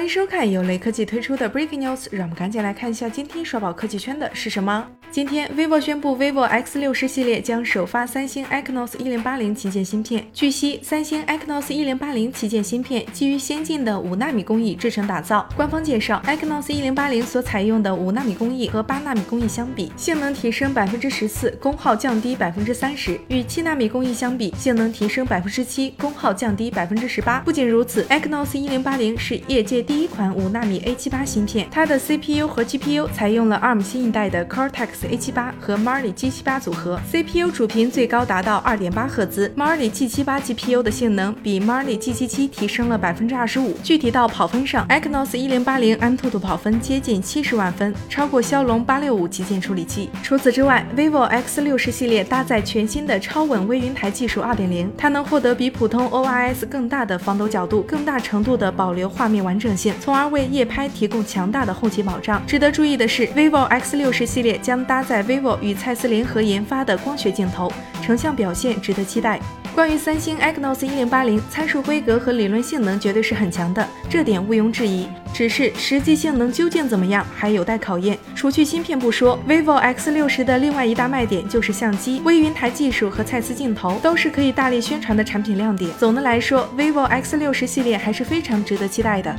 欢迎收看由雷科技推出的 Breaking News，让我们赶紧来看一下今天刷爆科技圈的是什么。今天，vivo 宣布 vivo X 六十系列将首发三星 Exynos 一零八零旗舰芯片。据悉，三星 Exynos 一零八零旗舰芯片基于先进的五纳米工艺制成打造。官方介绍，Exynos 一零八零所采用的五纳米工艺和八纳米工艺相比，性能提升百分之十四，功耗降低百分之三十；与七纳米工艺相比，性能提升百分之七，功耗降低百分之十八。不仅如此，Exynos 一零八零是业界第一款五纳米 A 七八芯片，它的 CPU 和 GPU 采用了 ARM 新一代的 Cortex A 七八和 Mali G 七八组合，CPU 主频最高达到二点八赫兹。Mali G 七八 GPU 的性能比 Mali G 七七提升了百分之二十五。具体到跑分上，Exynos 一零八零 Antutu 跑分接近七十万分，超过骁龙八六五旗舰处理器。除此之外，vivo X 六十系列搭载全新的超稳微云台技术二点零，它能获得比普通 OIS 更大的防抖角度，更大程度的保留画面完整性从而为夜拍提供强大的后期保障。值得注意的是，vivo X 六十系列将搭载 vivo 与蔡司联合研发的光学镜头，成像表现值得期待。关于三星 Exynos 一零八零，参数规格和理论性能绝对是很强的，这点毋庸置疑。只是实际性能究竟怎么样，还有待考验。除去芯片不说，vivo X 六十的另外一大卖点就是相机、微云台技术和蔡司镜头，都是可以大力宣传的产品亮点。总的来说，vivo X 六十系列还是非常值得期待的。